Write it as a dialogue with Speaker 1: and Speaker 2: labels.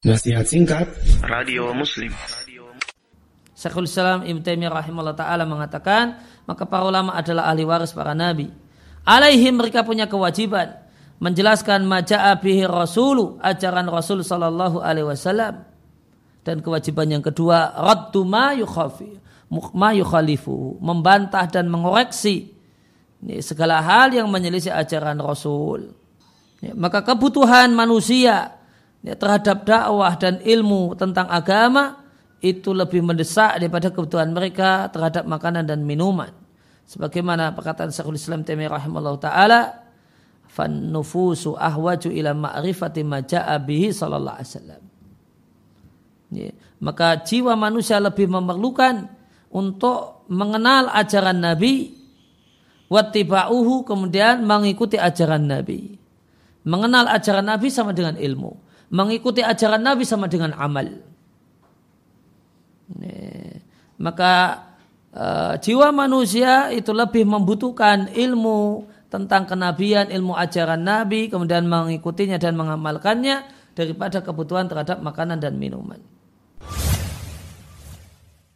Speaker 1: Nasihat singkat.
Speaker 2: Radio Muslim.
Speaker 3: Syekhul Islam Ibn Taimiyah rahimahullah ta'ala mengatakan maka para ulama adalah ahli waris para nabi. Alaihim mereka punya kewajiban menjelaskan maja'a bihi rasulu ajaran Rasul sallallahu alaihi wasallam. Dan kewajiban yang kedua raddu ma yukhafi ma yukhalifu membantah dan mengoreksi ini segala hal yang menyelisih ajaran Rasul. Ya, maka kebutuhan manusia ya, terhadap dakwah dan ilmu tentang agama itu lebih mendesak daripada kebutuhan mereka terhadap makanan dan minuman. Sebagaimana perkataan Syekhul Islam Taimiyah rahimahullah taala, "Fan nufusu ahwaju ila ma'rifati ma ja'a bihi sallallahu alaihi wasallam." Ya, maka jiwa manusia lebih memerlukan untuk mengenal ajaran Nabi wattiba'uhu kemudian mengikuti ajaran Nabi. Mengenal ajaran Nabi sama dengan ilmu mengikuti ajaran Nabi sama dengan amal. Maka uh, jiwa manusia itu lebih membutuhkan ilmu tentang kenabian, ilmu ajaran Nabi, kemudian mengikutinya dan mengamalkannya daripada kebutuhan terhadap makanan dan minuman.